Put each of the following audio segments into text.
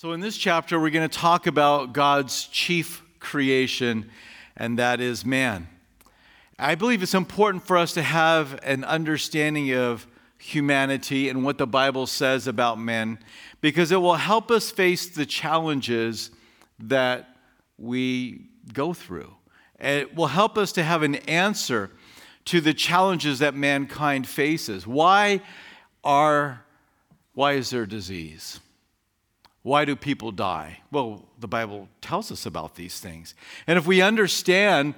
So, in this chapter, we're going to talk about God's chief creation, and that is man. I believe it's important for us to have an understanding of humanity and what the Bible says about men because it will help us face the challenges that we go through. It will help us to have an answer to the challenges that mankind faces. Why are why is there disease? Why do people die? Well, the Bible tells us about these things. And if we understand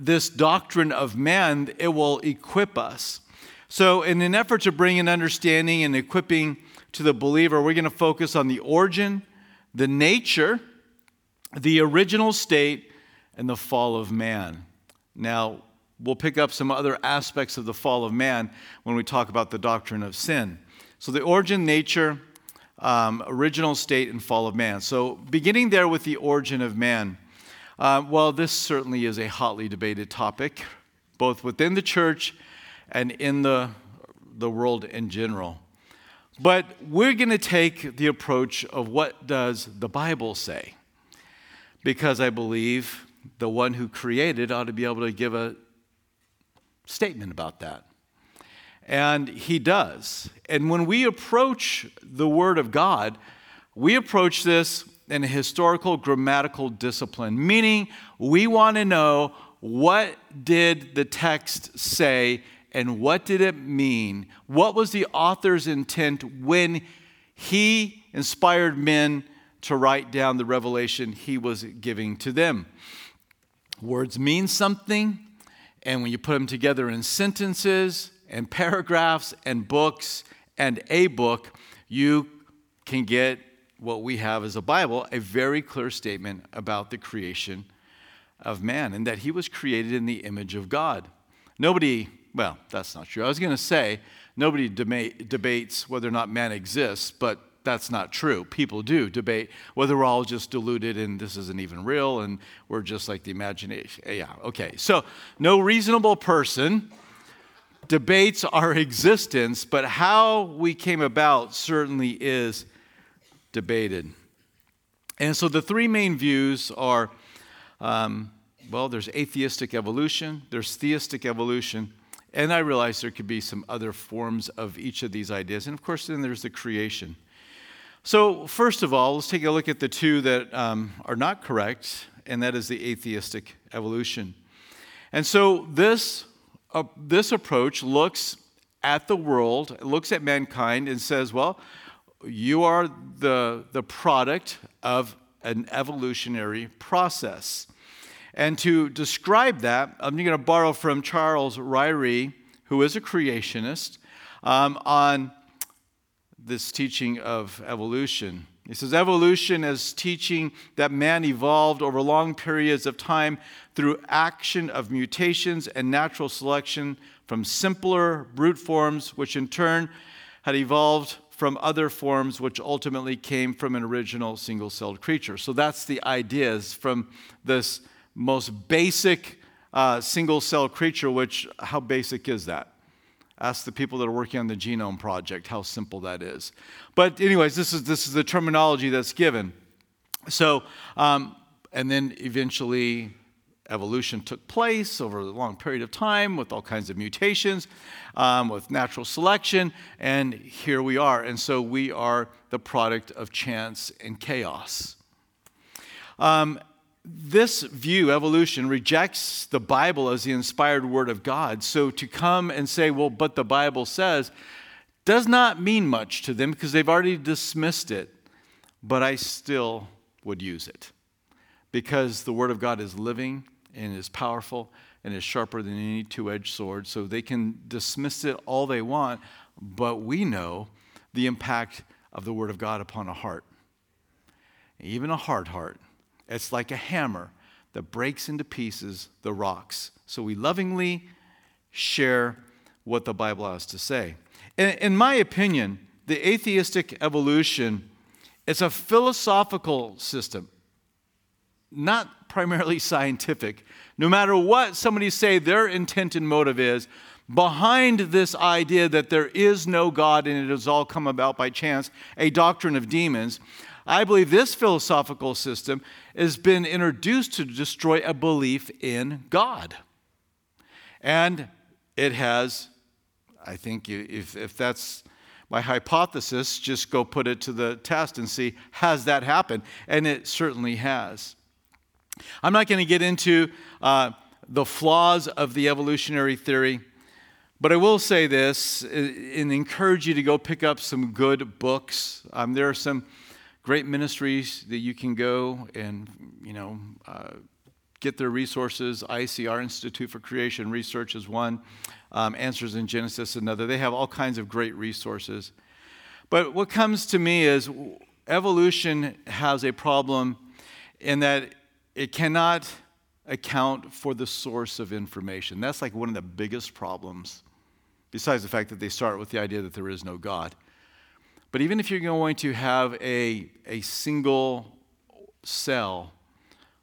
this doctrine of man, it will equip us. So, in an effort to bring an understanding and equipping to the believer, we're going to focus on the origin, the nature, the original state, and the fall of man. Now, we'll pick up some other aspects of the fall of man when we talk about the doctrine of sin. So, the origin, nature, um, original state and fall of man. So, beginning there with the origin of man, uh, well, this certainly is a hotly debated topic, both within the church and in the, the world in general. But we're going to take the approach of what does the Bible say? Because I believe the one who created ought to be able to give a statement about that. And he does. And when we approach the Word of God, we approach this in a historical grammatical discipline, meaning we want to know what did the text say and what did it mean? What was the author's intent when he inspired men to write down the revelation he was giving to them? Words mean something, and when you put them together in sentences, and paragraphs and books and a book, you can get what we have as a Bible, a very clear statement about the creation of man and that he was created in the image of God. Nobody, well, that's not true. I was going to say, nobody deba- debates whether or not man exists, but that's not true. People do debate whether we're all just deluded and this isn't even real and we're just like the imagination. Yeah, okay. So, no reasonable person debates our existence, but how we came about certainly is debated. And so the three main views are um, well, there's atheistic evolution, there's theistic evolution, and I realize there could be some other forms of each of these ideas. And of course, then there's the creation. So, first of all, let's take a look at the two that um, are not correct, and that is the atheistic evolution. And so, this uh, this approach looks at the world, looks at mankind, and says, well, you are the, the product of an evolutionary process. And to describe that, I'm going to borrow from Charles Ryrie, who is a creationist, um, on this teaching of evolution. He says evolution is teaching that man evolved over long periods of time through action of mutations and natural selection from simpler brute forms, which in turn had evolved from other forms, which ultimately came from an original single celled creature. So that's the ideas from this most basic uh, single cell creature, which, how basic is that? Ask the people that are working on the Genome Project how simple that is. But, anyways, this is, this is the terminology that's given. So, um, and then eventually evolution took place over a long period of time with all kinds of mutations, um, with natural selection, and here we are. And so we are the product of chance and chaos. Um, this view, evolution, rejects the Bible as the inspired word of God. So to come and say, well, but the Bible says, does not mean much to them because they've already dismissed it. But I still would use it because the word of God is living and is powerful and is sharper than any two edged sword. So they can dismiss it all they want, but we know the impact of the word of God upon a heart, even a hard heart. It's like a hammer that breaks into pieces the rocks. So we lovingly share what the Bible has to say. In, my opinion, the atheistic evolution is a philosophical system, not primarily scientific. No matter what somebody say their intent and motive is, behind this idea that there is no God and it has all come about by chance, a doctrine of demons, I believe this philosophical system has been introduced to destroy a belief in God. And it has, I think, if, if that's my hypothesis, just go put it to the test and see has that happened? And it certainly has. I'm not going to get into uh, the flaws of the evolutionary theory, but I will say this and encourage you to go pick up some good books. Um, there are some great ministries that you can go and, you know, uh, get their resources. ICR Institute for Creation Research is one um, Answers in Genesis, another. They have all kinds of great resources. But what comes to me is evolution has a problem in that it cannot account for the source of information. That's like one of the biggest problems, besides the fact that they start with the idea that there is no God. But even if you're going to have a, a single cell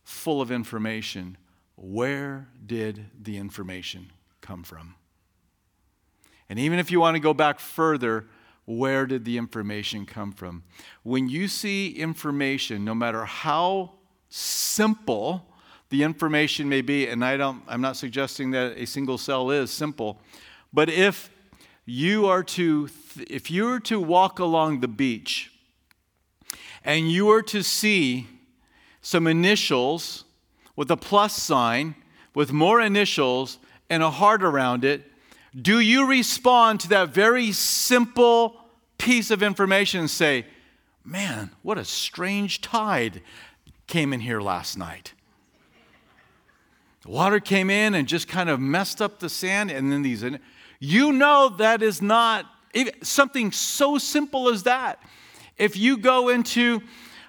full of information, where did the information come from? And even if you want to go back further, where did the information come from? When you see information, no matter how simple the information may be, and I don't, I'm not suggesting that a single cell is simple, but if you are to, if you were to walk along the beach and you were to see some initials with a plus sign, with more initials and a heart around it, do you respond to that very simple piece of information and say, Man, what a strange tide came in here last night? The water came in and just kind of messed up the sand, and then these. You know that is not something so simple as that. If you go into,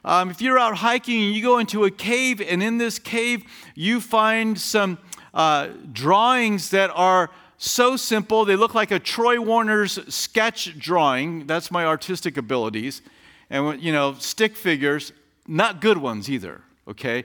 um, if you're out hiking and you go into a cave, and in this cave you find some uh, drawings that are so simple. They look like a Troy Warner's sketch drawing. That's my artistic abilities. And, you know, stick figures, not good ones either, okay?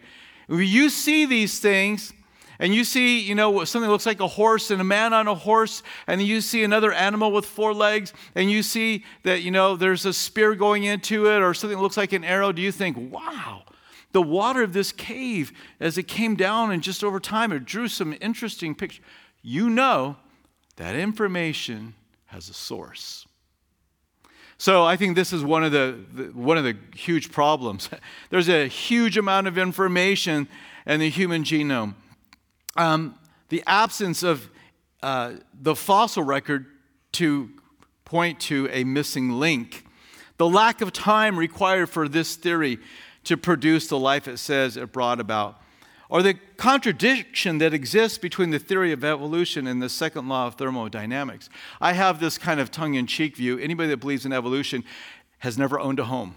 You see these things, and you see, you know, something looks like a horse and a man on a horse, and you see another animal with four legs, and you see that, you know, there's a spear going into it or something that looks like an arrow. Do you think, wow, the water of this cave, as it came down and just over time, it drew some interesting pictures. You know that information has a source. So I think this is one of the, the, one of the huge problems. There's a huge amount of information in the human genome. Um, the absence of uh, the fossil record to point to a missing link, the lack of time required for this theory to produce the life it says it brought about or the contradiction that exists between the theory of evolution and the second law of thermodynamics. I have this kind of tongue in cheek view. Anybody that believes in evolution has never owned a home.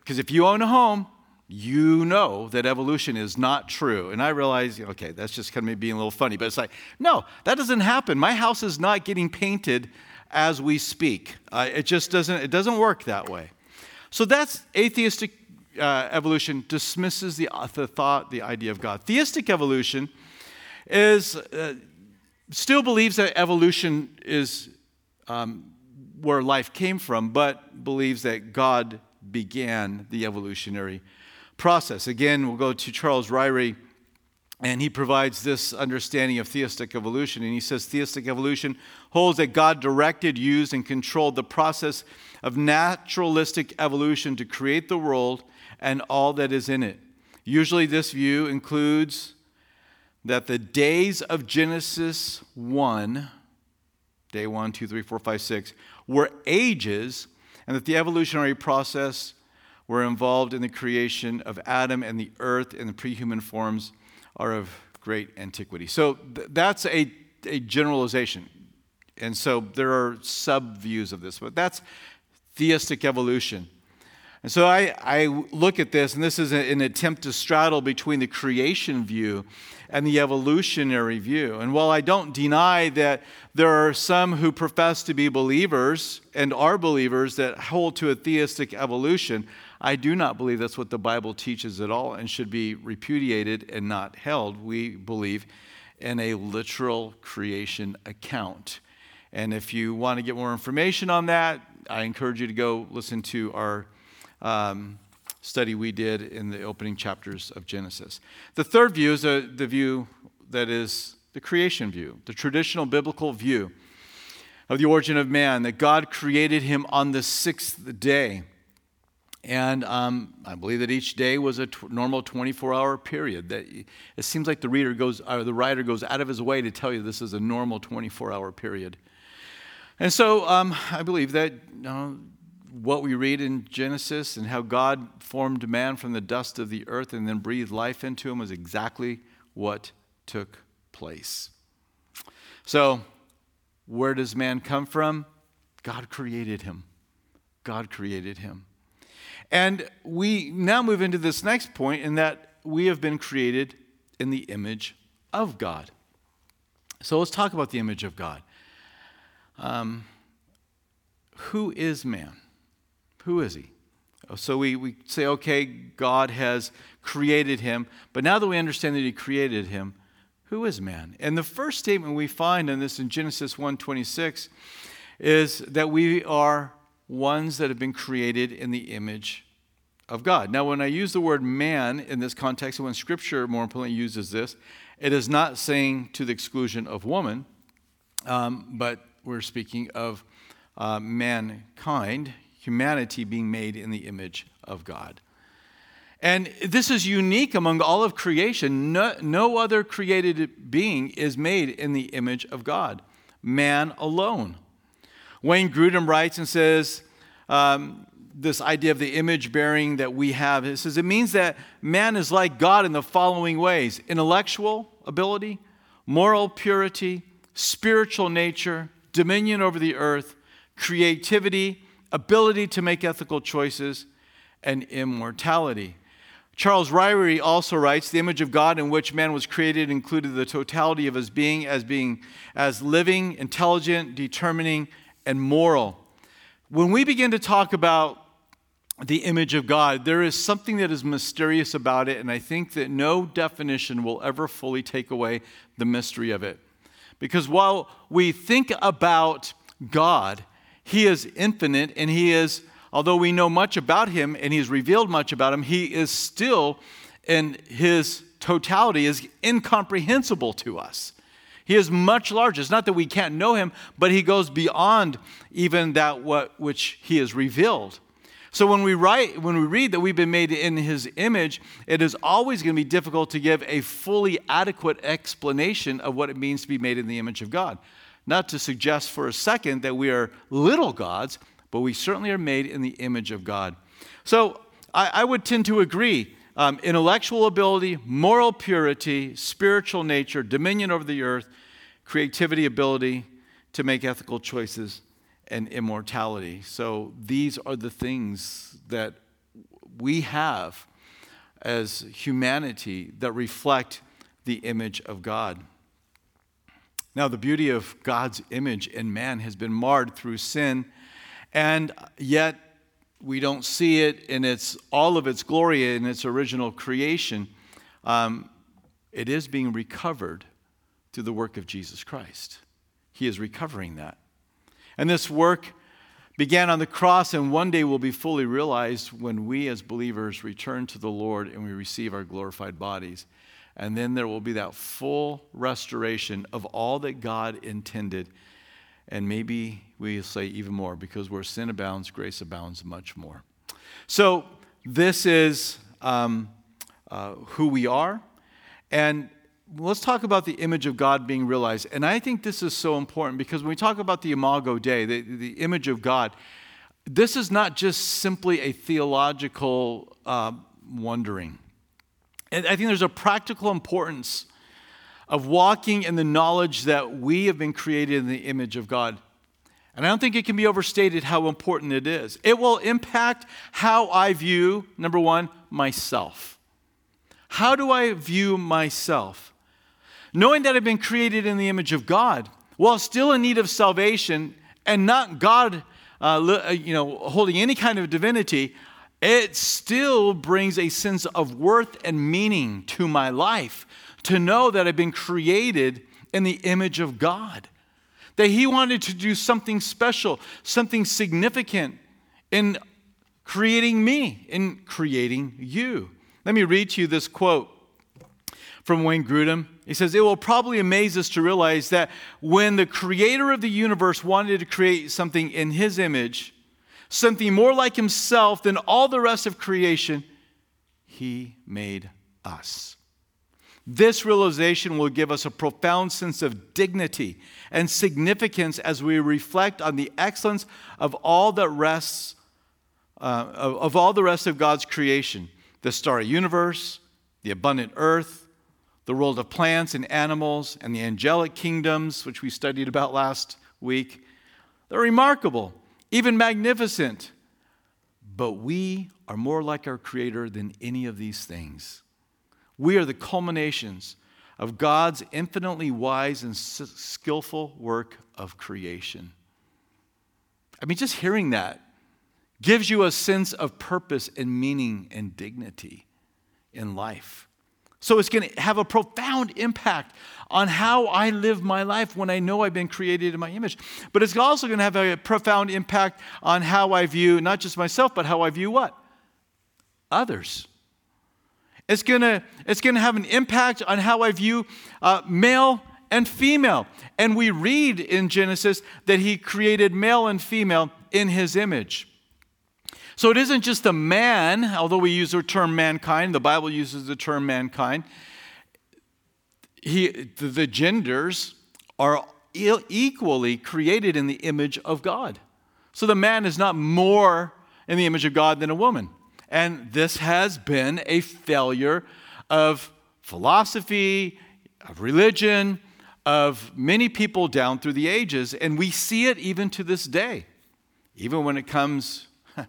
Because if you own a home, you know that evolution is not true. And I realize, okay, that's just kind of me being a little funny, but it's like, no, that doesn't happen. My house is not getting painted as we speak. Uh, it just doesn't, it doesn't work that way. So that's atheistic uh, evolution dismisses the, the thought, the idea of God. Theistic evolution is uh, still believes that evolution is um, where life came from, but believes that God began the evolutionary process. Again, we'll go to Charles Ryrie, and he provides this understanding of theistic evolution. And he says theistic evolution holds that God directed, used, and controlled the process of naturalistic evolution to create the world and all that is in it. Usually, this view includes that the days of Genesis 1, day 1, 2, 3, 4, 5, 6, were ages, and that the evolutionary process were involved in the creation of Adam and the earth and the pre-human forms are of great antiquity. So th- that's a, a generalization. And so there are sub views of this, but that's theistic evolution. And so I, I look at this, and this is an attempt to straddle between the creation view and the evolutionary view. And while I don't deny that there are some who profess to be believers and are believers that hold to a theistic evolution, I do not believe that's what the Bible teaches at all and should be repudiated and not held. We believe in a literal creation account. And if you want to get more information on that, I encourage you to go listen to our um, study we did in the opening chapters of Genesis. The third view is a, the view that is the creation view, the traditional biblical view of the origin of man, that God created him on the sixth day. And um, I believe that each day was a normal 24-hour period. That it seems like the reader goes, or the writer goes out of his way to tell you this is a normal 24-hour period. And so um, I believe that you know, what we read in Genesis and how God formed man from the dust of the earth and then breathed life into him was exactly what took place. So, where does man come from? God created him. God created him. And we now move into this next point in that we have been created in the image of God. So let's talk about the image of God. Um, who is man? Who is he? So we, we say, okay, God has created him, but now that we understand that he created him, who is man? And the first statement we find in this in Genesis 1:26 is that we are ones that have been created in the image of God. Now, when I use the word man in this context, when Scripture more importantly uses this, it is not saying to the exclusion of woman, um, but we're speaking of uh, mankind, humanity being made in the image of God. And this is unique among all of creation. No, no other created being is made in the image of God, man alone. Wayne Grudem writes and says, um, this idea of the image bearing that we have. It says it means that man is like God in the following ways intellectual ability, moral purity, spiritual nature, dominion over the earth, creativity, ability to make ethical choices, and immortality. Charles Ryrie also writes the image of God in which man was created included the totality of his being as being as living, intelligent, determining, and moral. When we begin to talk about the image of God, there is something that is mysterious about it, and I think that no definition will ever fully take away the mystery of it. Because while we think about God, He is infinite and He is although we know much about him and he's revealed much about him, he is still, in his totality, is incomprehensible to us. He is much larger. It's not that we can't know him, but he goes beyond even that what, which he has revealed. So when we write, when we read that we've been made in his image, it is always going to be difficult to give a fully adequate explanation of what it means to be made in the image of God. Not to suggest for a second that we are little gods, but we certainly are made in the image of God. So I, I would tend to agree. Um, intellectual ability, moral purity, spiritual nature, dominion over the earth, creativity, ability to make ethical choices, and immortality. So these are the things that we have as humanity that reflect the image of God. Now, the beauty of God's image in man has been marred through sin and yet we don't see it in its all of its glory in its original creation. Um, it is being recovered through the work of Jesus Christ. He is recovering that. And this work began on the cross and one day will be fully realized when we as believers return to the Lord and we receive our glorified bodies. And then there will be that full restoration of all that God intended and maybe we say even more because where sin abounds, grace abounds much more. So, this is um, uh, who we are. And let's talk about the image of God being realized. And I think this is so important because when we talk about the Imago Dei, the, the image of God, this is not just simply a theological uh, wondering. And I think there's a practical importance of walking in the knowledge that we have been created in the image of God. And I don't think it can be overstated how important it is. It will impact how I view, number one, myself. How do I view myself? Knowing that I've been created in the image of God, while still in need of salvation and not God, uh, uh you know, holding any kind of divinity, it still brings a sense of worth and meaning to my life to know that I've been created in the image of God. That He wanted to do something special, something significant in creating me in creating you. Let me read to you this quote from Wayne Grudem. He says, It will probably amaze us to realize that when the creator of the universe wanted to create something in his image, something more like himself than all the rest of creation, he made us. This realization will give us a profound sense of dignity and significance as we reflect on the excellence of all that rests, uh, of, of all the rest of God's creation the starry universe, the abundant earth, the world of plants and animals, and the angelic kingdoms, which we studied about last week. They're remarkable, even magnificent. But we are more like our Creator than any of these things. We are the culminations of God's infinitely wise and skillful work of creation. I mean, just hearing that gives you a sense of purpose and meaning and dignity in life. So it's going to have a profound impact on how I live my life when I know I've been created in my image. But it's also going to have a profound impact on how I view not just myself, but how I view what? Others. It's to, it's to have an impact on how I view uh, male and female. And we read in Genesis that he created male and female in his image. So it isn't just a man, although we use the term mankind, the Bible uses the term mankind. He, the genders are equally created in the image of God. So the man is not more in the image of God than a woman. And this has been a failure of philosophy, of religion, of many people down through the ages. And we see it even to this day, even when it comes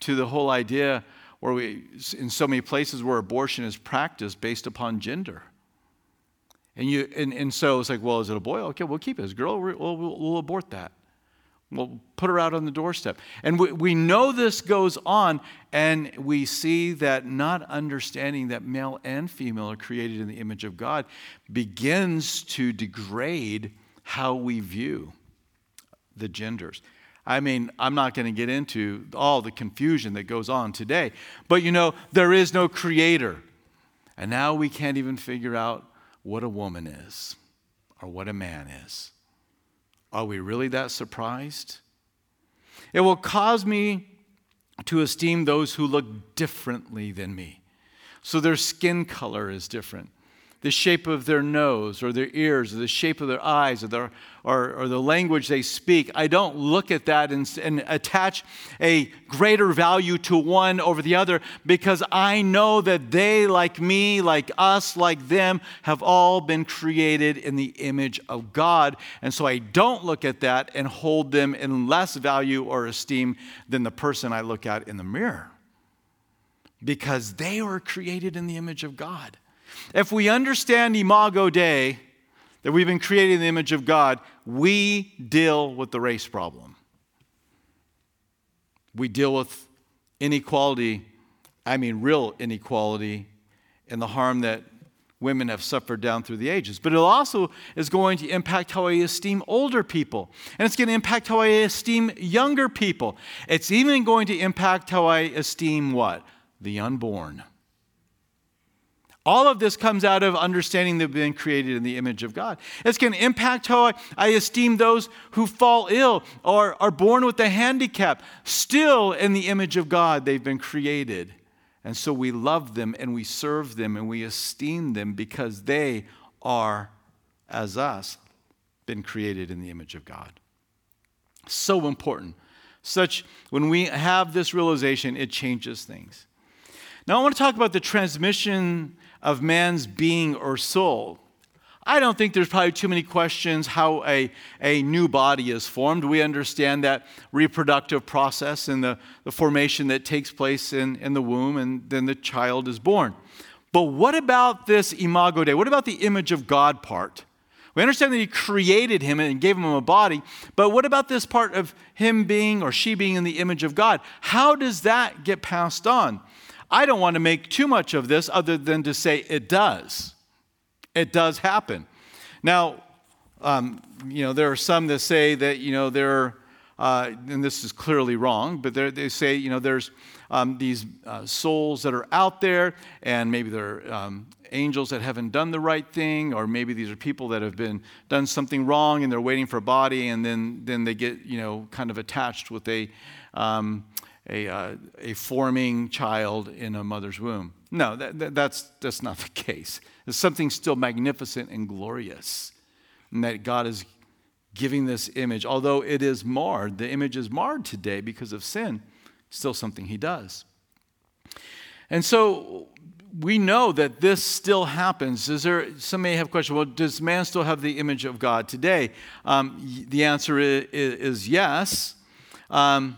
to the whole idea where we, in so many places where abortion is practiced based upon gender. And, you, and, and so it's like, well, is it a boy? Okay, we'll keep it. As a girl, we'll, we'll, we'll abort that. We'll put her out on the doorstep. And we, we know this goes on, and we see that not understanding that male and female are created in the image of God begins to degrade how we view the genders. I mean, I'm not going to get into all the confusion that goes on today, but you know, there is no creator. And now we can't even figure out what a woman is or what a man is. Are we really that surprised? It will cause me to esteem those who look differently than me. So their skin color is different the shape of their nose or their ears or the shape of their eyes or, their, or, or the language they speak. I don't look at that and, and attach a greater value to one over the other because I know that they, like me, like us, like them, have all been created in the image of God. And so I don't look at that and hold them in less value or esteem than the person I look at in the mirror because they were created in the image of God. If we understand Imago Dei, that we've been created in the image of God, we deal with the race problem. We deal with inequality, I mean, real inequality, and the harm that women have suffered down through the ages. But it also is going to impact how I esteem older people. And it's going to impact how I esteem younger people. It's even going to impact how I esteem what? The unborn. All of this comes out of understanding that we've been created in the image of God. It's going to impact how I, I, esteem those who fall ill or are born with a handicap. Still, in the image of God, they've been created. And so we love them and we serve them and we esteem them because they are, as us, been created in the image of God. So important. Such, when we have this realization, it changes things. Now, I want to talk about the transmission of man's being or soul. I don't think there's probably too many questions how a, a new body is formed. We understand that reproductive process and the, the formation that takes place in, in the womb, and then the child is born. But what about this imago Dei? What about the image of God part? We understand that He created him and gave him a body, but what about this part of him being or she being in the image of God? How does that get passed on? I don't want to make too much of this other than to say it does. It does happen. Now, um, you know, there are some that say that, you know, there uh, and this is clearly wrong, but they say, you know, there's um, these uh, souls that are out there, and maybe they're um, angels that haven't done the right thing, or maybe these are people that have been done something wrong and they're waiting for a body, and then, then they get, you know, kind of attached with a, um, a, uh, a forming child in a mother's womb. No, that, that, that's, that's not the case. There's something still magnificent and glorious, and that God is giving this image. Although it is marred, the image is marred today because of sin, still something He does. And so we know that this still happens. Is there, some may have questions, well, does man still have the image of God today? Um, the answer is, is yes. Um,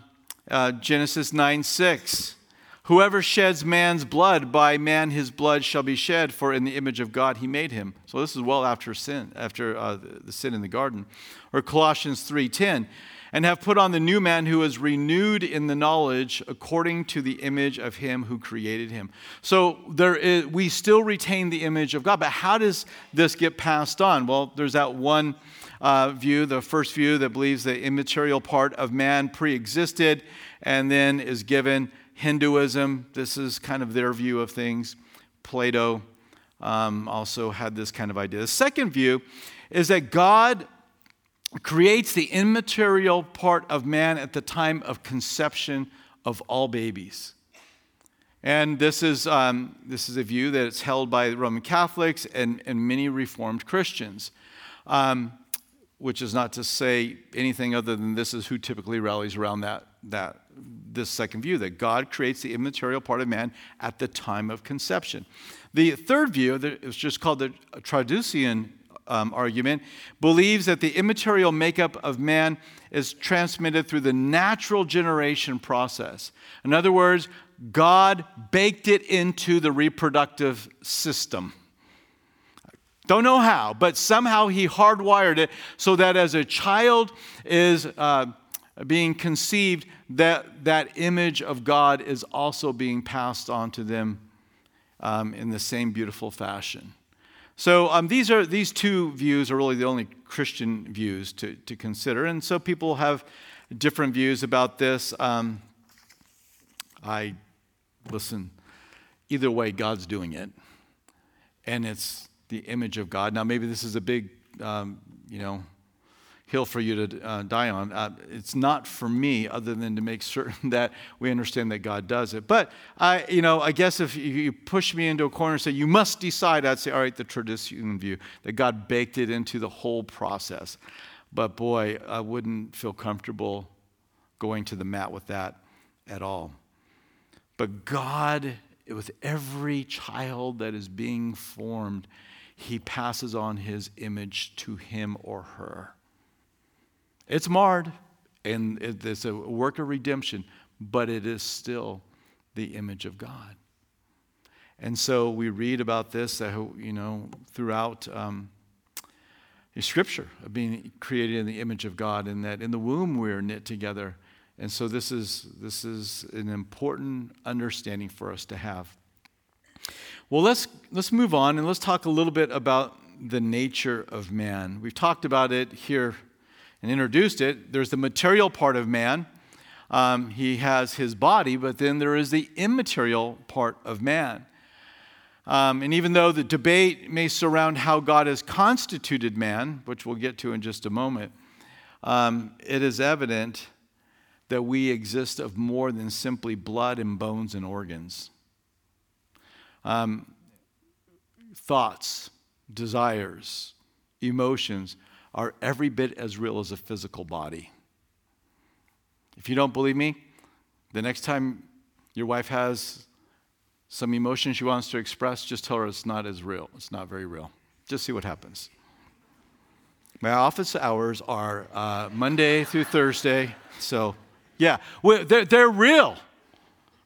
uh, Genesis 9 6. Whoever sheds man's blood, by man his blood shall be shed, for in the image of God he made him. So this is well after sin, after uh, the sin in the garden. Or Colossians 3:10, and have put on the new man who is renewed in the knowledge according to the image of him who created him. So there is, we still retain the image of God, but how does this get passed on? Well, there's that one uh, view, the first view that believes the immaterial part of man pre-existed and then is given Hinduism, this is kind of their view of things. Plato um, also had this kind of idea. The second view is that God creates the immaterial part of man at the time of conception of all babies. And this is, um, this is a view that is held by Roman Catholics and, and many Reformed Christians, um, which is not to say anything other than this is who typically rallies around that, that this second view that God creates the immaterial part of man at the time of conception. The third view, that is just called the Traducian um, argument, believes that the immaterial makeup of man is transmitted through the natural generation process. In other words, God baked it into the reproductive system. Don't know how, but somehow he hardwired it so that as a child is uh, being conceived, that, that image of God is also being passed on to them um, in the same beautiful fashion. So um, these, are, these two views are really the only Christian views to, to consider. And so people have different views about this. Um, I listen, either way, God's doing it. And it's the image of God. Now, maybe this is a big, um, you know, hill for you to uh, die on. Uh, it's not for me, other than to make certain that we understand that God does it. But I, you know, I guess if you push me into a corner and say you must decide, I'd say, all right, the traditional view that God baked it into the whole process. But boy, I wouldn't feel comfortable going to the mat with that at all. But God, with every child that is being formed, He passes on His image to him or her. It's marred, and it's a work of redemption, but it is still the image of God. And so we read about this, you know, throughout um, Scripture of being created in the image of God, and that in the womb we are knit together. And so this is this is an important understanding for us to have. Well, let's let's move on and let's talk a little bit about the nature of man. We've talked about it here and introduced it, there's the material part of man. Um, he has his body, but then there is the immaterial part of man. Um, and even though the debate may surround how God has constituted man, which we'll get to in just a moment, um, it is evident that we exist of more than simply blood and bones and organs. Um, thoughts, desires, emotions are every bit as real as a physical body. If you don't believe me, the next time your wife has some emotion she wants to express, just tell her it's not as real. It's not very real. Just see what happens. My office hours are uh, Monday through Thursday. So, yeah, they're, they're real,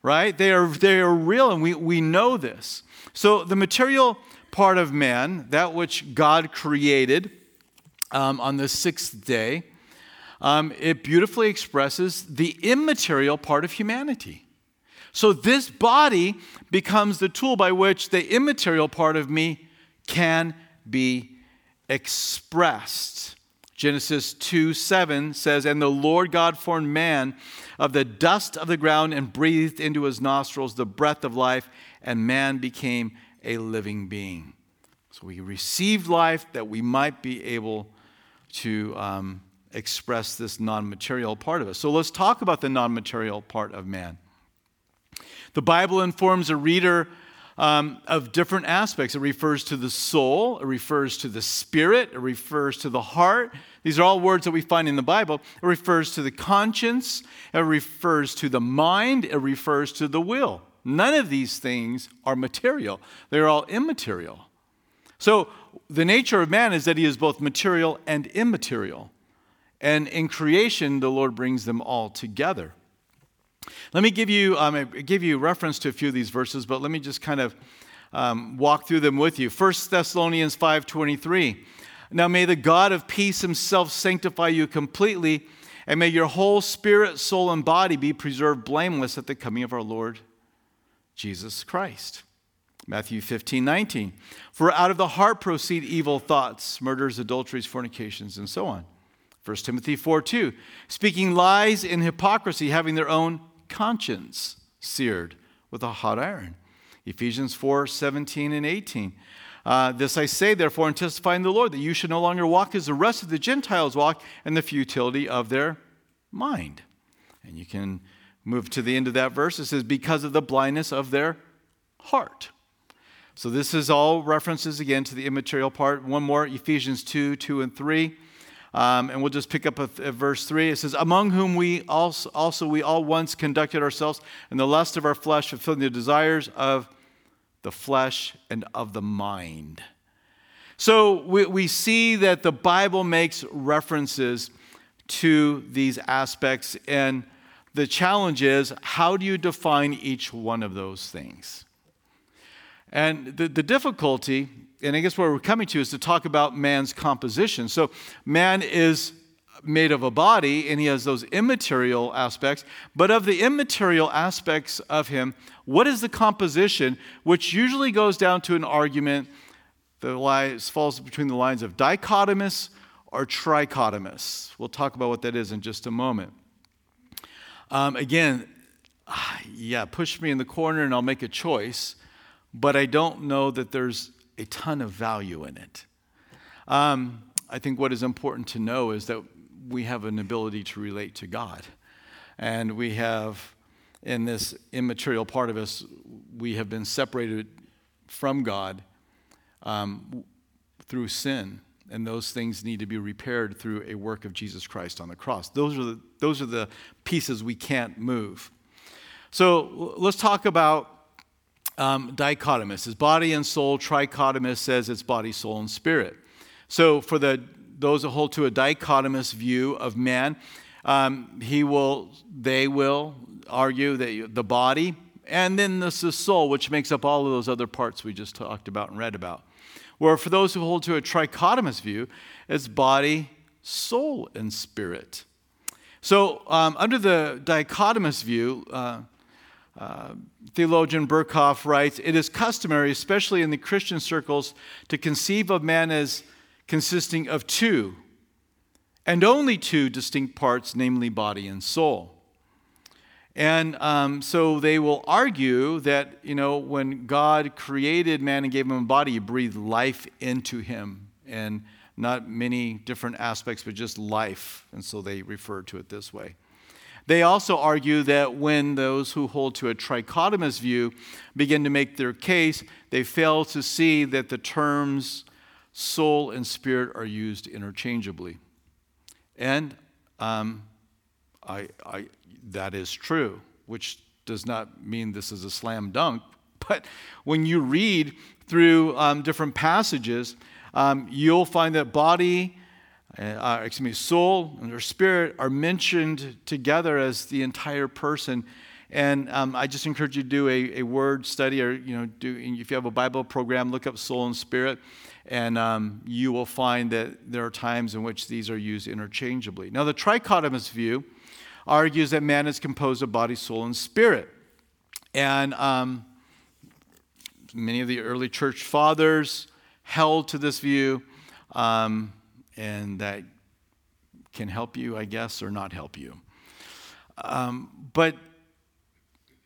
right? They are, they are real, and we, we know this. So, the material part of man, that which God created, um, on the sixth day, um, it beautifully expresses the immaterial part of humanity. So this body becomes the tool by which the immaterial part of me can be expressed. Genesis 2 7 says, And the Lord God formed man of the dust of the ground and breathed into his nostrils the breath of life, and man became a living being. So we received life that we might be able to um, express this non material part of us. So let's talk about the non material part of man. The Bible informs a reader um, of different aspects. It refers to the soul, it refers to the spirit, it refers to the heart. These are all words that we find in the Bible. It refers to the conscience, it refers to the mind, it refers to the will. None of these things are material, they're all immaterial. So, the nature of man is that he is both material and immaterial. And in creation, the Lord brings them all together. Let me give you, um, give you reference to a few of these verses, but let me just kind of um, walk through them with you. 1 Thessalonians 5.23, Now may the God of peace himself sanctify you completely, and may your whole spirit, soul, and body be preserved blameless at the coming of our Lord Jesus Christ. Matthew 15, 19. For out of the heart proceed evil thoughts, murders, adulteries, fornications, and so on. 1 Timothy 4, 2. Speaking lies in hypocrisy, having their own conscience seared with a hot iron. Ephesians 4 17 and 18. Uh, this I say, therefore, and testify the Lord, that you should no longer walk as the rest of the Gentiles walk in the futility of their mind. And you can move to the end of that verse. It says, because of the blindness of their heart. So this is all references again to the immaterial part. One more, Ephesians 2 2 and 3. Um, and we'll just pick up at, verse 3. It says, Among whom we also, also we all once conducted ourselves in the lust of our flesh, fulfilling the desires of the flesh and of the mind. So we, we see that the Bible makes references to these aspects, and the challenge is how do you define each one of those things? And the, the difficulty and I guess where we're coming to is to talk about man's composition. So, man is made of a body and he has those immaterial aspects. But of the immaterial aspects of him, what is the composition, which usually goes down to an argument that lies, falls between the lines of dichotomous or trichotomous? We'll talk about what that is in just a moment. Um, again, yeah, push me in the corner and I'll make a choice, but I don't know that there's a ton of value in it. Um, I think what is important to know is that we have an ability to relate to God. And we have, in this immaterial part of us, we have been separated from God um, through sin. And those things need to be repaired through a work of Jesus Christ on the cross. Those are the, those are the pieces we can't move. So let's talk about um, dichotomous. It's body and soul. Trichotomous says it's body, soul, and spirit. So for the those who hold to a dichotomous view of man, um, he will, they will argue that the body and then this the soul, which makes up all of those other parts we just talked about and read about. Where for those who hold to a trichotomous view, it's body, soul, and spirit. So, um, under the dichotomous view, uh, uh, theologian Berkhof writes It is customary, especially in the Christian circles, to conceive of man as consisting of two, and only two distinct parts, namely body and soul. And um, so they will argue that, you know, when God created man and gave him a body, he breathed life into him. And not many different aspects, but just life. And so they refer to it this way. They also argue that when those who hold to a trichotomous view begin to make their case, they fail to see that the terms soul and spirit are used interchangeably. And um, I, I, that is true, which does not mean this is a slam dunk. But when you read through um, different passages, um, you'll find that body uh, excuse me, soul and our spirit are mentioned together as the entire person. And um, I just encourage you to do a, a word study, or you know, do if you have a Bible program, look up soul and spirit, and um, you will find that there are times in which these are used interchangeably. Now, the trichotomous view argues that man is composed of body, soul, and spirit, and um, many of the early church fathers held to this view. Um, and that can help you, I guess, or not help you. Um, but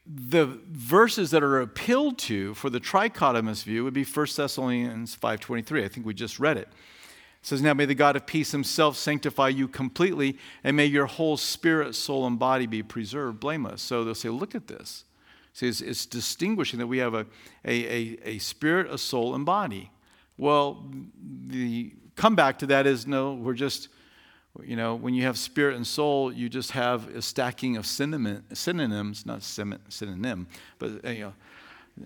the verses that are appealed to for the trichotomous view would be 1 Thessalonians 5.23. I think we just read it. It says, Now may the God of peace himself sanctify you completely, and may your whole spirit, soul, and body be preserved blameless. So they'll say, Look at this. See, it's, it's distinguishing that we have a, a, a, a spirit, a soul, and body. Well, the comeback to that is no, we're just you know, when you have spirit and soul, you just have a stacking of synonyms, not synonym, but uh, you know.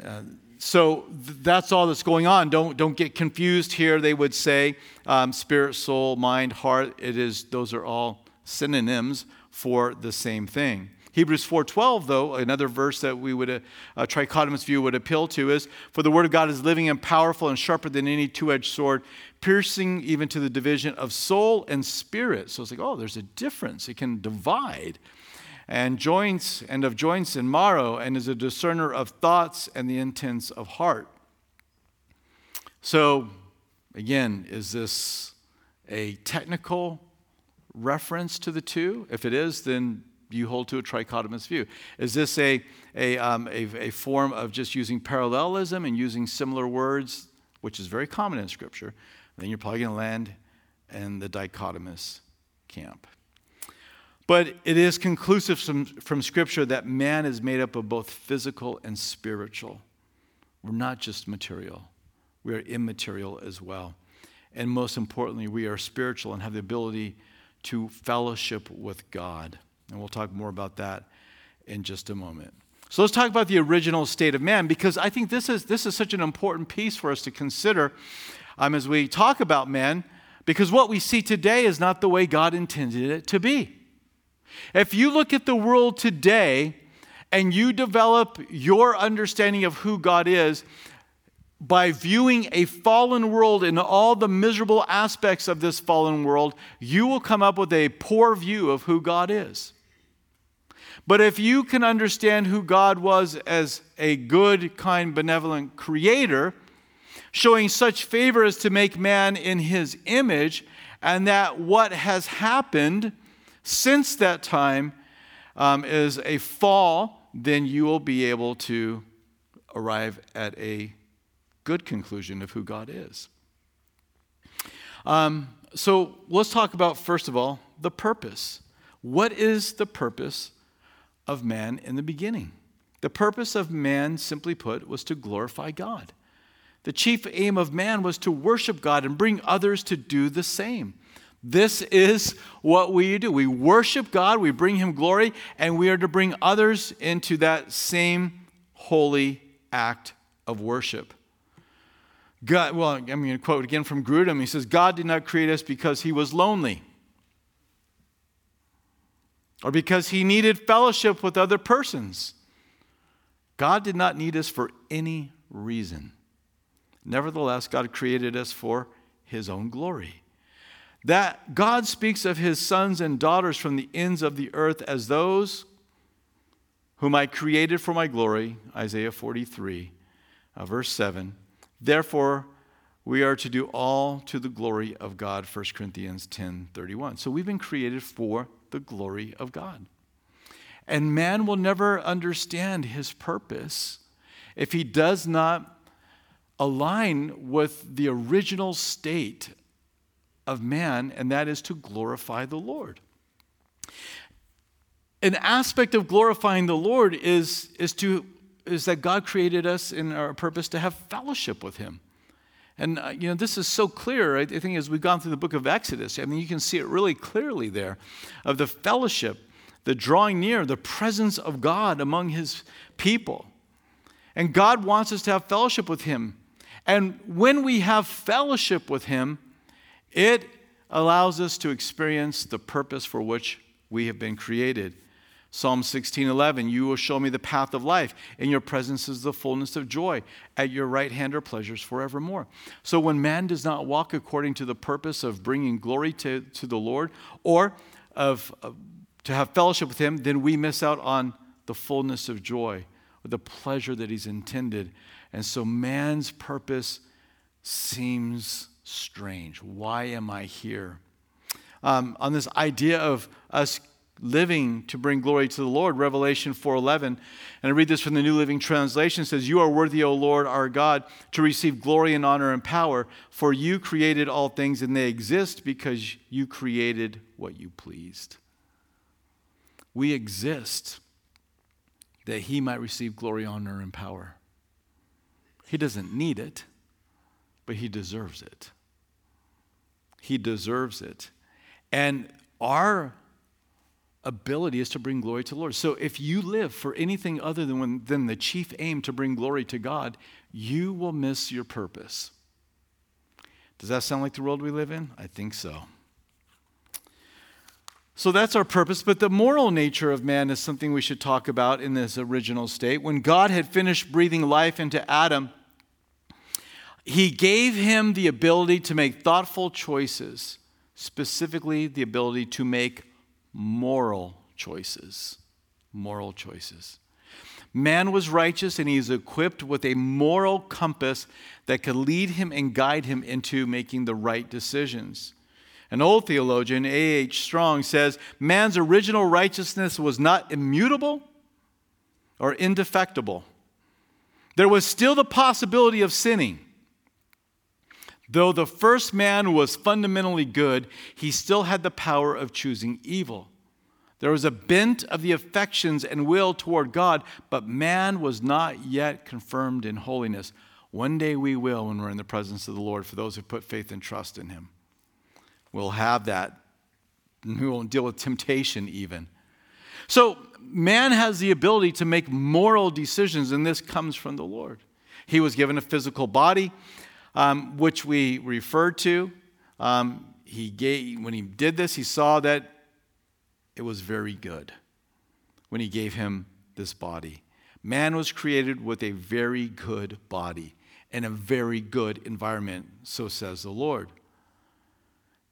Uh, so th- that's all that's going on. Don't don't get confused here. They would say um, spirit, soul, mind, heart. It is those are all synonyms for the same thing. Hebrews 4:12 though, another verse that we would uh, a trichotomous view would appeal to is for the word of God is living and powerful and sharper than any two-edged sword, piercing even to the division of soul and spirit. So it's like, oh, there's a difference. It can divide. And joints and of joints and marrow, and is a discerner of thoughts and the intents of heart. So, again, is this a technical reference to the two? If it is, then you hold to a trichotomous view. Is this a, a, um, a, a form of just using parallelism and using similar words, which is very common in Scripture? Then you're probably going to land in the dichotomous camp. But it is conclusive from, from Scripture that man is made up of both physical and spiritual. We're not just material, we are immaterial as well. And most importantly, we are spiritual and have the ability to fellowship with God. And we'll talk more about that in just a moment. So let's talk about the original state of man because I think this is, this is such an important piece for us to consider um, as we talk about men, because what we see today is not the way God intended it to be. If you look at the world today and you develop your understanding of who God is by viewing a fallen world and all the miserable aspects of this fallen world, you will come up with a poor view of who God is. But if you can understand who God was as a good, kind, benevolent creator, showing such favor as to make man in his image, and that what has happened since that time um, is a fall, then you will be able to arrive at a good conclusion of who God is. Um, so let's talk about, first of all, the purpose. What is the purpose of man in the beginning? The purpose of man, simply put, was to glorify God. The chief aim of man was to worship God and bring others to do the same. This is what we do. We worship God, we bring Him glory, and we are to bring others into that same holy act of worship. God, well, I'm going to quote again from Grudem. He says, God did not create us because He was lonely or because He needed fellowship with other persons. God did not need us for any reason. Nevertheless, God created us for his own glory. That God speaks of his sons and daughters from the ends of the earth as those whom I created for my glory, Isaiah 43, uh, verse 7. Therefore, we are to do all to the glory of God, 1 Corinthians 10 31. So we've been created for the glory of God. And man will never understand his purpose if he does not align with the original state of man, and that is to glorify the Lord. An aspect of glorifying the Lord is, is, to, is that God created us in our purpose to have fellowship with Him. And, uh, you know, this is so clear, I think, as we've gone through the book of Exodus. I mean, you can see it really clearly there of the fellowship, the drawing near, the presence of God among His people. And God wants us to have fellowship with Him. And when we have fellowship with Him, it allows us to experience the purpose for which we have been created. Psalm 16:11 You will show me the path of life in your presence is the fullness of joy at your right hand are pleasures forevermore. So when man does not walk according to the purpose of bringing glory to, to the Lord or of, of to have fellowship with him then we miss out on the fullness of joy or the pleasure that he's intended and so man's purpose seems strange. Why am I here? um, on this idea of us living to bring glory to the Lord. Revelation 4:11, and I read this from the New Living Translation says, "You are worthy, O Lord our God, to receive glory and honor and power, for you created all things and they exist because you created what you pleased." We exist that he might receive glory, honor and power. He doesn't need it, but he deserves it. He deserves it. And our ability is to bring glory to the Lord. So if you live for anything other than, when, than the chief aim to bring glory to God, you will miss your purpose. Does that sound like the world we live in? I think so. So that's our purpose, but the moral nature of man is something we should talk about in this original state. When God had finished breathing life into Adam, he gave him the ability to make thoughtful choices, specifically the ability to make moral choices. Moral choices. Man was righteous and he is equipped with a moral compass that could lead him and guide him into making the right decisions. An old theologian, A.H. Strong, says man's original righteousness was not immutable or indefectible. There was still the possibility of sinning. Though the first man was fundamentally good, he still had the power of choosing evil. There was a bent of the affections and will toward God, but man was not yet confirmed in holiness. One day we will when we're in the presence of the Lord for those who put faith and trust in him. We'll have that. We won't deal with temptation even. So, man has the ability to make moral decisions, and this comes from the Lord. He was given a physical body um, which we referred to. Um, he gave, when he did this, he saw that it was very good when he gave him this body. Man was created with a very good body and a very good environment, so says the Lord.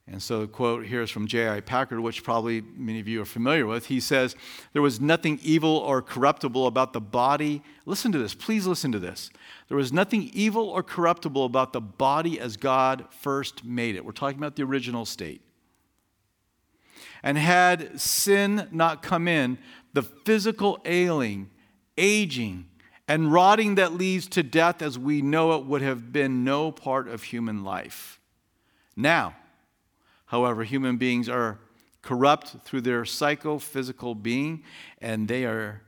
And so the quote here is from J.I. Packer, which probably many of you are familiar with. He says, There was nothing evil or corruptible about the body. Listen to this, please listen to this. There was nothing evil or corruptible about the body as God first made it. We're talking about the original state. And had sin not come in, the physical ailing, aging, and rotting that leads to death as we know it would have been no part of human life. Now, however, human beings are corrupt through their psychophysical being, and they are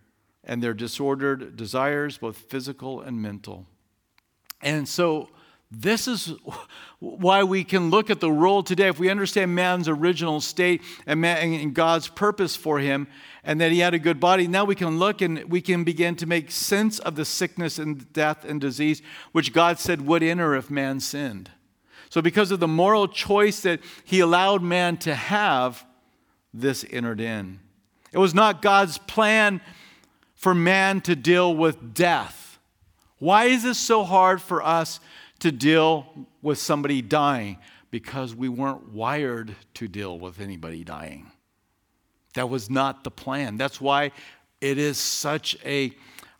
and their disordered desires, both physical and mental. And so, this is why we can look at the world today. If we understand man's original state and, man, and, God's purpose for him, and that he had a good body, now we can look and we can begin to make sense of the sickness and death and disease which God said would enter if man sinned. So, because of the moral choice that he allowed man to have, this entered in. It was not God's plan for man to deal with death. Why is this so hard for us to deal with somebody dying? Because we weren't wired to deal with anybody dying. That was not the plan. That's why it is such a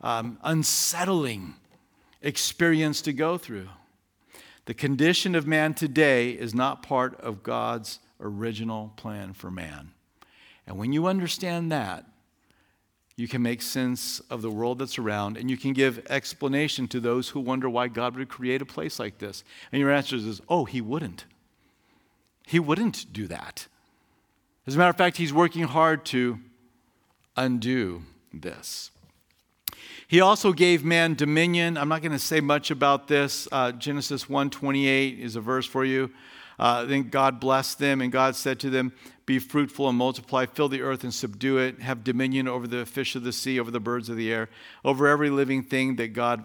um, unsettling experience to go through. The condition of man today is not part of God's original plan for man. And when you understand that, you can make sense of the world that's around, and you can give explanation to those who wonder why God would create a place like this. And your answer is, oh, He wouldn't. He wouldn't do that. As a matter of fact, He's working hard to undo this. He also gave man dominion. I'm not going to say much about this. Uh, Genesis 1:28 is a verse for you. Uh, then God blessed them, and God said to them, Be fruitful and multiply, fill the earth and subdue it, have dominion over the fish of the sea, over the birds of the air, over every living thing that God,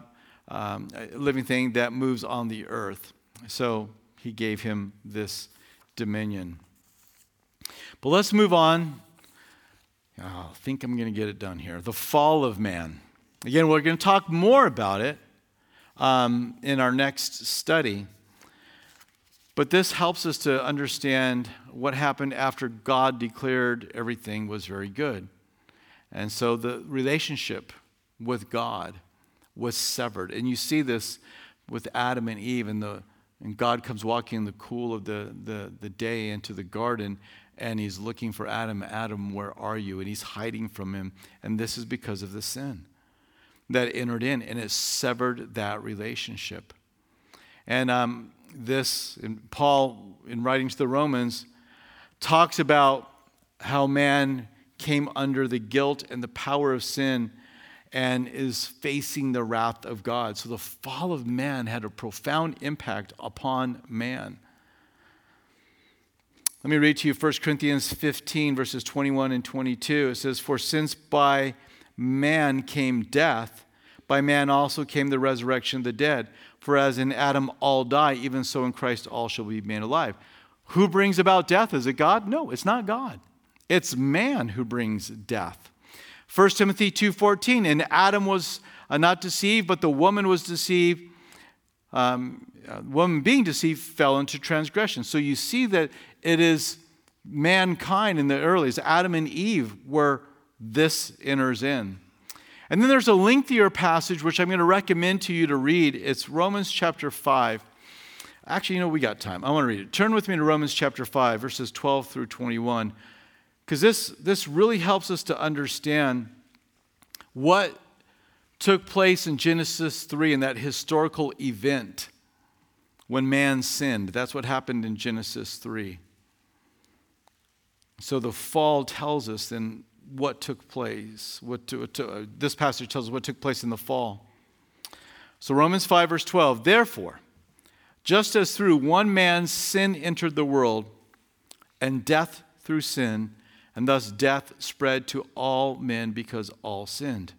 um, living thing that moves on the earth. So he gave him this dominion. But let's move on. Oh, I think I'm going to get it done here. The fall of man. Again, we're going to talk more about it um, in our next study. But this helps us to understand what happened after God declared everything was very good. And so the relationship with God was severed. And you see this with Adam and Eve, and, the, and God comes walking in the cool of the, the, the day into the garden, and he's looking for Adam. Adam, where are you? And he's hiding from him. And this is because of the sin that entered in, and it severed that relationship. And um, this, Paul, in writing to the Romans, talks about how man came under the guilt and the power of sin and is facing the wrath of God. So the fall of man had a profound impact upon man. Let me read to you 1 Corinthians 15, verses 21 and 22. It says, For since by man came death, by man also came the resurrection of the dead. For as in Adam all die, even so in Christ all shall be made alive. Who brings about death? Is it God? No, it's not God. It's man who brings death. 1 Timothy 2:14, and Adam was uh, not deceived, but the woman was deceived. Um, uh, woman being deceived fell into transgression. So you see that it is mankind in the earliest, Adam and Eve, where this enters in. And then there's a lengthier passage which I'm going to recommend to you to read. It's Romans chapter 5. Actually, you know, we got time. I want to read it. Turn with me to Romans chapter 5, verses 12 through 21, because this, this really helps us to understand what took place in Genesis 3 in that historical event when man sinned. That's what happened in Genesis 3. So the fall tells us then what took place. What to, to, uh, this passage tells us what took place in the fall. So Romans 5, verse 12. Therefore, just as through one man's sin entered the world, and death through sin, and thus death spread to all men because all sinned.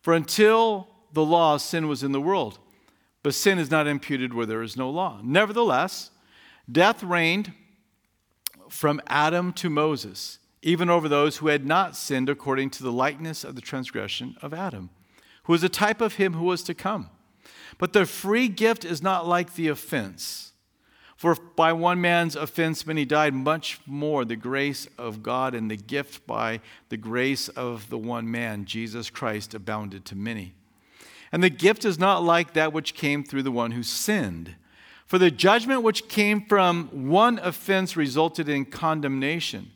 For until the law, sin was in the world, but sin is not imputed where there is no law. Nevertheless, death reigned from Adam to Moses, even over those who had not sinned according to the likeness of the transgression of Adam, who was a type of him who was to come. But the free gift is not like the offense. For by one man's offense many died, much more the grace of God and the gift by the grace of the one man, Jesus Christ, abounded to many. And the gift is not like that which came through the one who sinned. For the judgment which came from one offense resulted in condemnation,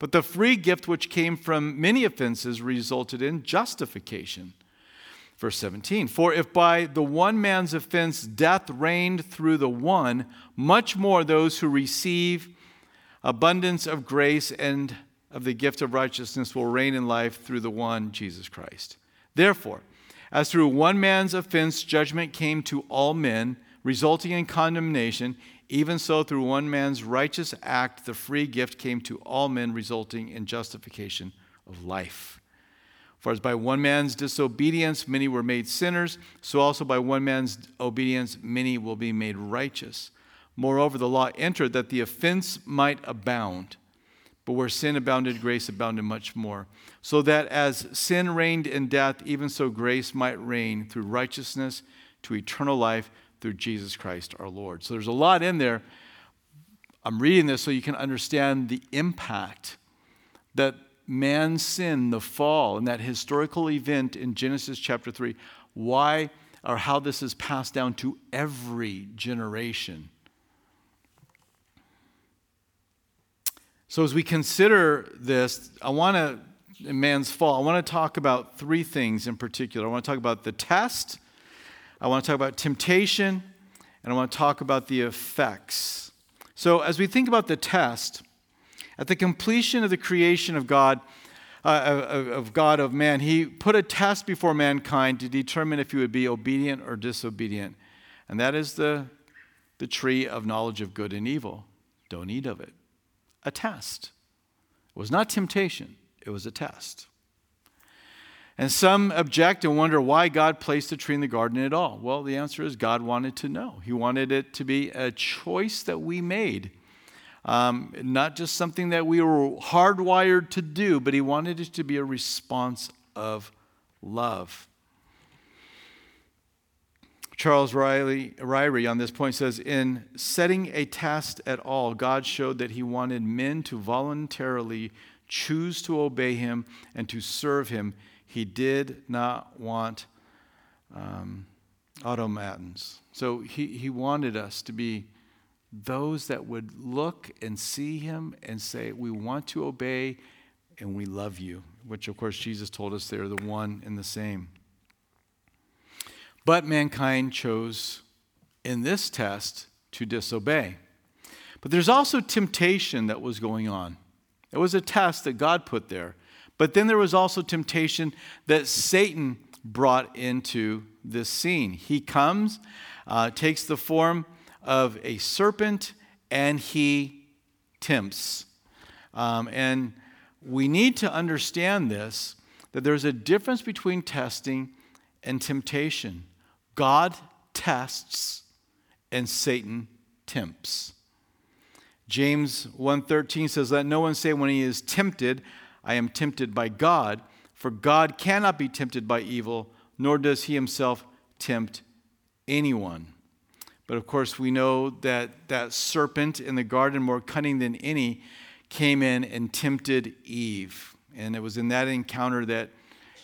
but the free gift which came from many offenses resulted in justification. Verse 17 For if by the one man's offense death reigned through the one, much more those who receive abundance of grace and of the gift of righteousness will reign in life through the one, Jesus Christ. Therefore, as through one man's offense judgment came to all men, resulting in condemnation, even so through one man's righteous act the free gift came to all men, resulting in justification of life. For as by one man's disobedience many were made sinners, so also by one man's obedience many will be made righteous. Moreover, the law entered that the offense might abound. But where sin abounded, grace abounded much more. So that as sin reigned in death, even so grace might reign through righteousness to eternal life through Jesus Christ our Lord. So there's a lot in there. I'm reading this so you can understand the impact that man's sin, the fall, and that historical event in Genesis chapter 3, why or how this is passed down to every generation. So, as we consider this, I want to, man's fall, I want to talk about three things in particular. I want to talk about the test, I want to talk about temptation, and I want to talk about the effects. So, as we think about the test, at the completion of the creation of God, uh, of, God of man, he put a test before mankind to determine if he would be obedient or disobedient. And that is the, the tree of knowledge of good and evil. Don't eat of it. A test. It was not temptation, it was a test. And some object and wonder why God placed the tree in the garden at all. Well, the answer is God wanted to know. He wanted it to be a choice that we made um, not just something that we were hardwired to do, but he wanted it to be a response of love. Charles Riley, Ryrie on this point says In setting a test at all, God showed that he wanted men to voluntarily choose to obey him and to serve him. He did not want um, automatons. So he, he wanted us to be those that would look and see him and say, We want to obey and we love you, which of course Jesus told us they're the one and the same. But mankind chose in this test to disobey. But there's also temptation that was going on. It was a test that God put there. But then there was also temptation that Satan brought into this scene. He comes, uh, takes the form of a serpent, and he tempts. Um, and we need to understand this that there's a difference between testing and temptation. God tests and Satan tempts. James 1:13 says let no one say when he is tempted I am tempted by God for God cannot be tempted by evil nor does he himself tempt anyone. But of course we know that that serpent in the garden more cunning than any came in and tempted Eve. And it was in that encounter that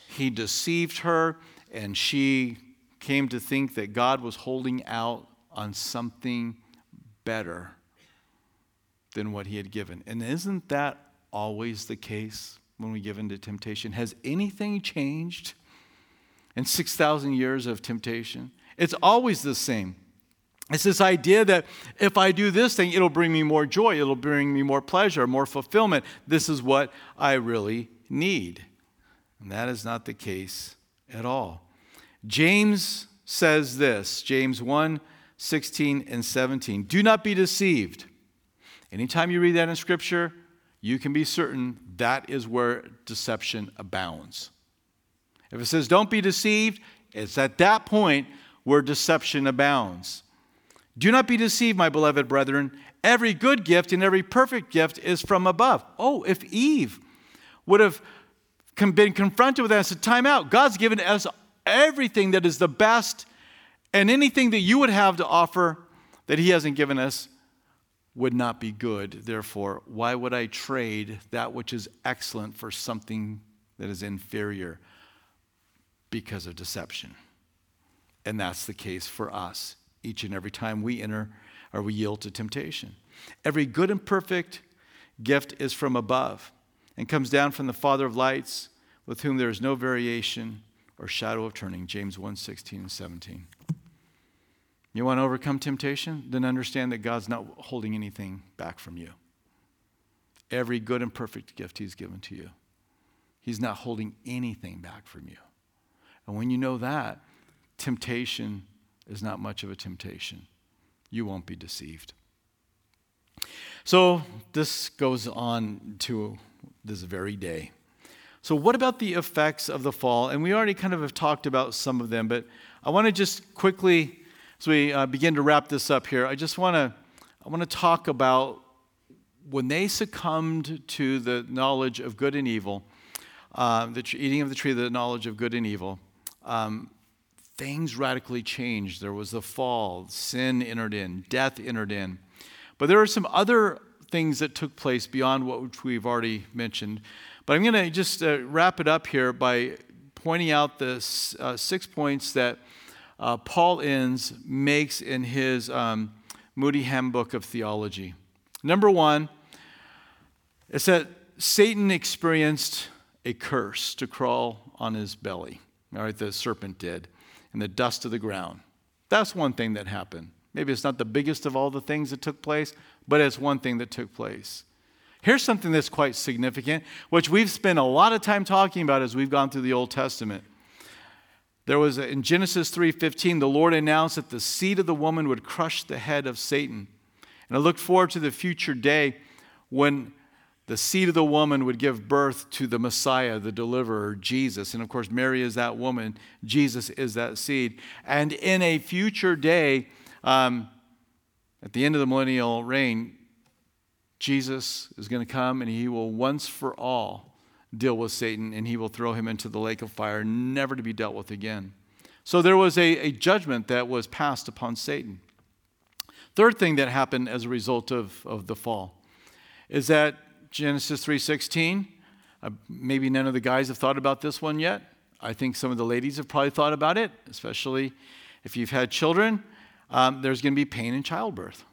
he deceived her, and she came to think that God was holding out on something better than what he had given. And isn't that always the case when we give into temptation? Has anything changed in 6,000 years of temptation? It's always the same. It's this idea that if I do this thing, it'll bring me more joy, it'll bring me more pleasure, more fulfillment. This is what I really need. And that is not the case at all. James says this James 1 16 and 17. Do not be deceived. Anytime you read that in Scripture, you can be certain that is where deception abounds. If it says don't be deceived, it's at that point where deception abounds. Do not be deceived, my beloved brethren. Every good gift and every perfect gift is from above. Oh, if Eve would have been confronted with that and said, Time out, God's given us everything that is the best, and anything that you would have to offer that He hasn't given us would not be good. Therefore, why would I trade that which is excellent for something that is inferior? Because of deception. And that's the case for us each and every time we enter or we yield to temptation. Every good and perfect gift is from above and comes down from the Father of lights, with whom there is no variation or shadow of turning. James 1 16 and 17. You want to overcome temptation? Then understand that God's not holding anything back from you. Every good and perfect gift He's given to you, He's not holding anything back from you. And when you know that, temptation is not much of a temptation. You won't be deceived. So this goes on to this very day. So, what about the effects of the fall? And we already kind of have talked about some of them, but I want to just quickly, as we uh, begin to wrap this up here, I just want to I want to talk about when they succumbed to the knowledge of good and evil, uh, the eating of the tree of the knowledge of good and evil. Um, things radically changed. There was the fall, sin entered in, death entered in. But there are some other things that took place beyond what we've already mentioned. But I'm going to just uh, wrap it up here by pointing out the uh, six points that uh, Paul Enns makes in his um, Moody Handbook of Theology. Number one, is that Satan experienced a curse to crawl on his belly. All right, the serpent did and the dust of the ground. That's one thing that happened. Maybe it's not the biggest of all the things that took place, but it's one thing that took place. Here's something that's quite significant, which we've spent a lot of time talking about as we've gone through the Old Testament. There was in Genesis 3:15, the Lord announced that the seed of the woman would crush the head of Satan. And I look forward to the future day when the seed of the woman would give birth to the Messiah, the deliverer, Jesus. And of course, Mary is that woman, Jesus is that seed. And in a future day, um, at the end of the millennial reign, Jesus is going to come and he will once for all deal with Satan and he will throw him into the lake of fire, never to be dealt with again. So there was a, a judgment that was passed upon Satan. Third thing that happened as a result of, of the fall is that Genesis 3:16. Uh, maybe none of the guys have thought about this one yet. I think some of the ladies have probably thought about it, especially if you've had children. Um, there's going to be pain in childbirth.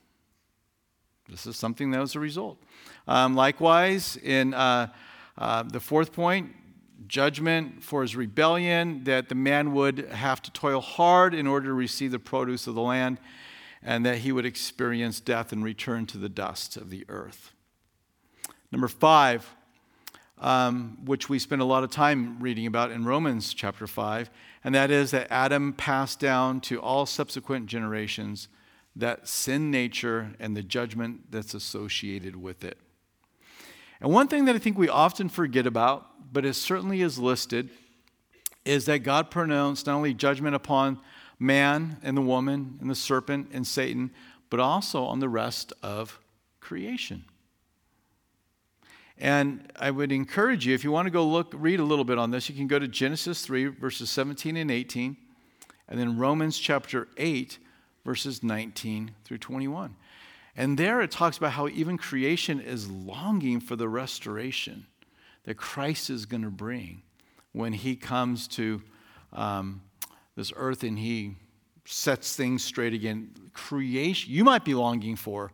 This is something that was a result. Um, likewise, in uh, uh, the fourth point, judgment for his rebellion, that the man would have to toil hard in order to receive the produce of the land, and that he would experience death and return to the dust of the earth. Number five, um, which we spend a lot of time reading about in Romans chapter 5, and that is that Adam passed down to all subsequent generations that sin nature and the judgment that's associated with it. And one thing that I think we often forget about, but it certainly is listed, is that God pronounced not only judgment upon man and the woman and the serpent and Satan, but also on the rest of creation. And I would encourage you, if you want to go look, read a little bit on this, you can go to Genesis 3, verses 17 and 18, and then Romans chapter 8, verses 19 through 21. And there it talks about how even creation is longing for the restoration that Christ is going to bring when he comes to um, this earth and he sets things straight again. Creation, you might be longing for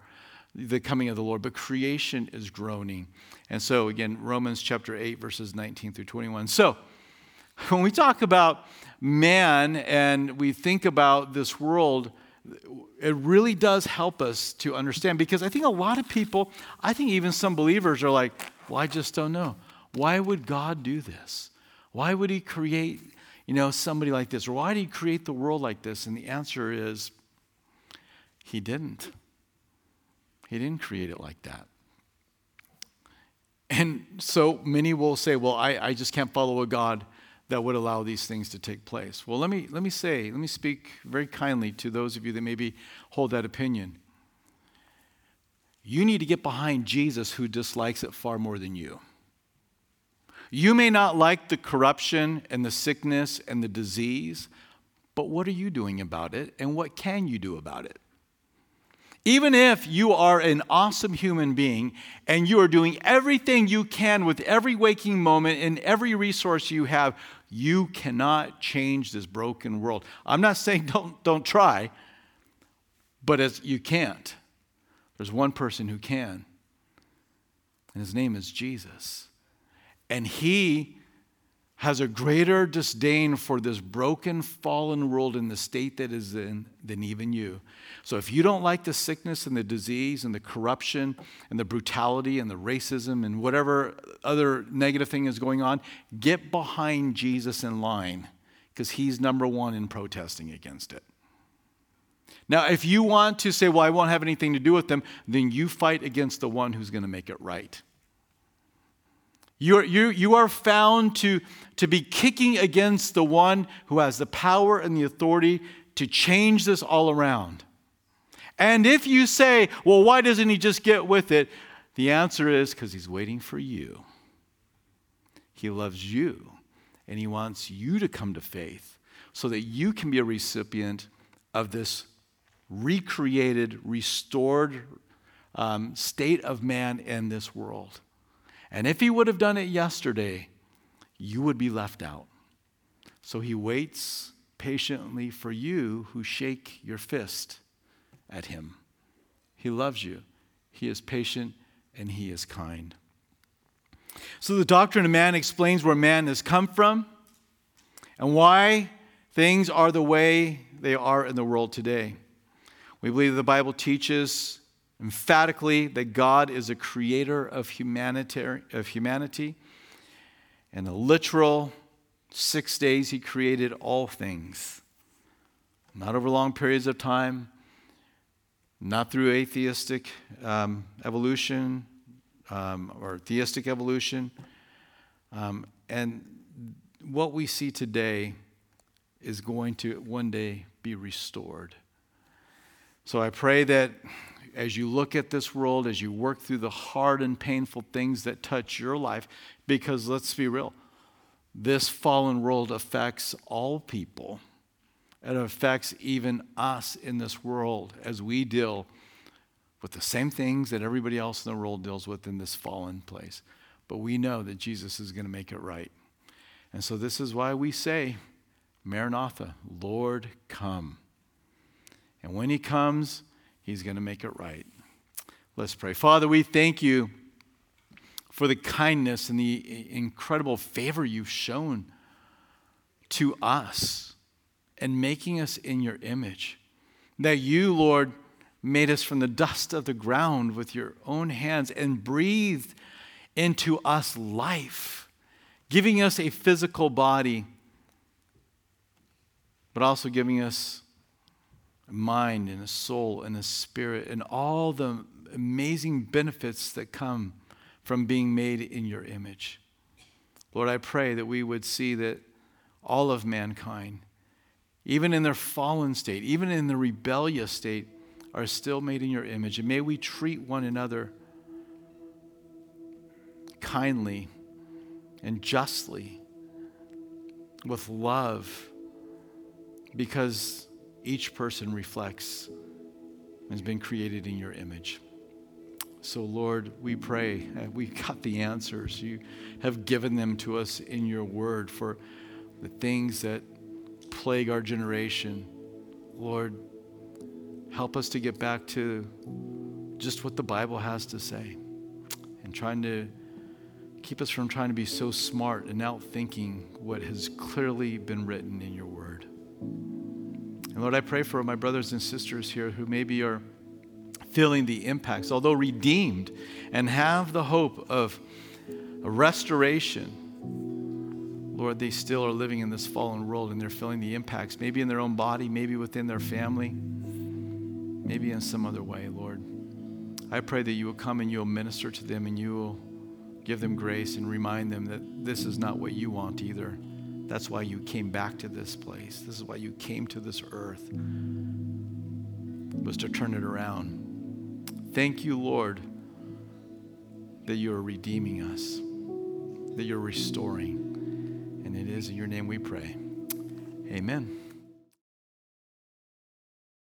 the coming of the Lord, but creation is groaning. And so, again, Romans chapter 8, verses 19 through 21. So, when we talk about man and we think about this world, it really does help us to understand because I think a lot of people, I think even some believers are like, well, I just don't know. Why would God do this? Why would He create, you know, somebody like this? Or why did He create the world like this? And the answer is, He didn't. He didn't create it like that. And so many will say, well, I, I just can't follow a God that would allow these things to take place. Well, let me, let me say, let me speak very kindly to those of you that maybe hold that opinion. You need to get behind Jesus who dislikes it far more than you. You may not like the corruption and the sickness and the disease, but what are you doing about it and what can you do about it? Even if you are an awesome human being and you are doing everything you can with every waking moment and every resource you have, you cannot change this broken world. I'm not saying don't, don't try, but as you can't. There's one person who can, and his name is Jesus. And he has a greater disdain for this broken, fallen world in the state that is in than even you. So if you don't like the sickness and the disease and the corruption and the brutality and the racism and whatever other negative thing is going on, get behind Jesus in line because he's number one in protesting against it. Now, if you want to say, well, I won't have anything to do with them, then you fight against the one who's going to make it right. You're, you, you are found to, to be kicking against the one who has the power and the authority to change this all around. And if you say, well, why doesn't he just get with it? The answer is because he's waiting for you. He loves you, and he wants you to come to faith so that you can be a recipient of this recreated, restored um, state of man in this world. And if he would have done it yesterday, you would be left out. So he waits patiently for you who shake your fist at him. He loves you, he is patient, and he is kind. So the doctrine of man explains where man has come from and why things are the way they are in the world today. We believe the Bible teaches emphatically that God is a creator of of humanity. In a literal six days, he created all things. Not over long periods of time, not through atheistic um, evolution um, or theistic evolution. Um, and what we see today is going to one day be restored. So I pray that as you look at this world, as you work through the hard and painful things that touch your life, because let's be real, this fallen world affects all people. It affects even us in this world as we deal with the same things that everybody else in the world deals with in this fallen place. But we know that Jesus is going to make it right. And so this is why we say, Maranatha, Lord, come. And when he comes, He's going to make it right. Let's pray. Father, we thank you for the kindness and the incredible favor you've shown to us and making us in your image. That you, Lord, made us from the dust of the ground with your own hands and breathed into us life, giving us a physical body, but also giving us a mind and a soul and a spirit and all the amazing benefits that come from being made in your image. Lord, I pray that we would see that all of mankind, even in their fallen state, even in the rebellious state, are still made in your image. And may we treat one another kindly and justly with love because each person reflects and has been created in your image. So, Lord, we pray. Uh, we got the answers. You have given them to us in your word for the things that plague our generation. Lord, help us to get back to just what the Bible has to say and trying to keep us from trying to be so smart and out thinking what has clearly been written in your word. And Lord, I pray for my brothers and sisters here who maybe are feeling the impacts, although redeemed and have the hope of a restoration. Lord, they still are living in this fallen world and they're feeling the impacts, maybe in their own body, maybe within their family, maybe in some other way, Lord. I pray that you will come and you will minister to them and you will give them grace and remind them that this is not what you want either. That's why you came back to this place. This is why you came to this earth, was to turn it around. Thank you, Lord, that you are redeeming us, that you're restoring. And it is in your name we pray. Amen.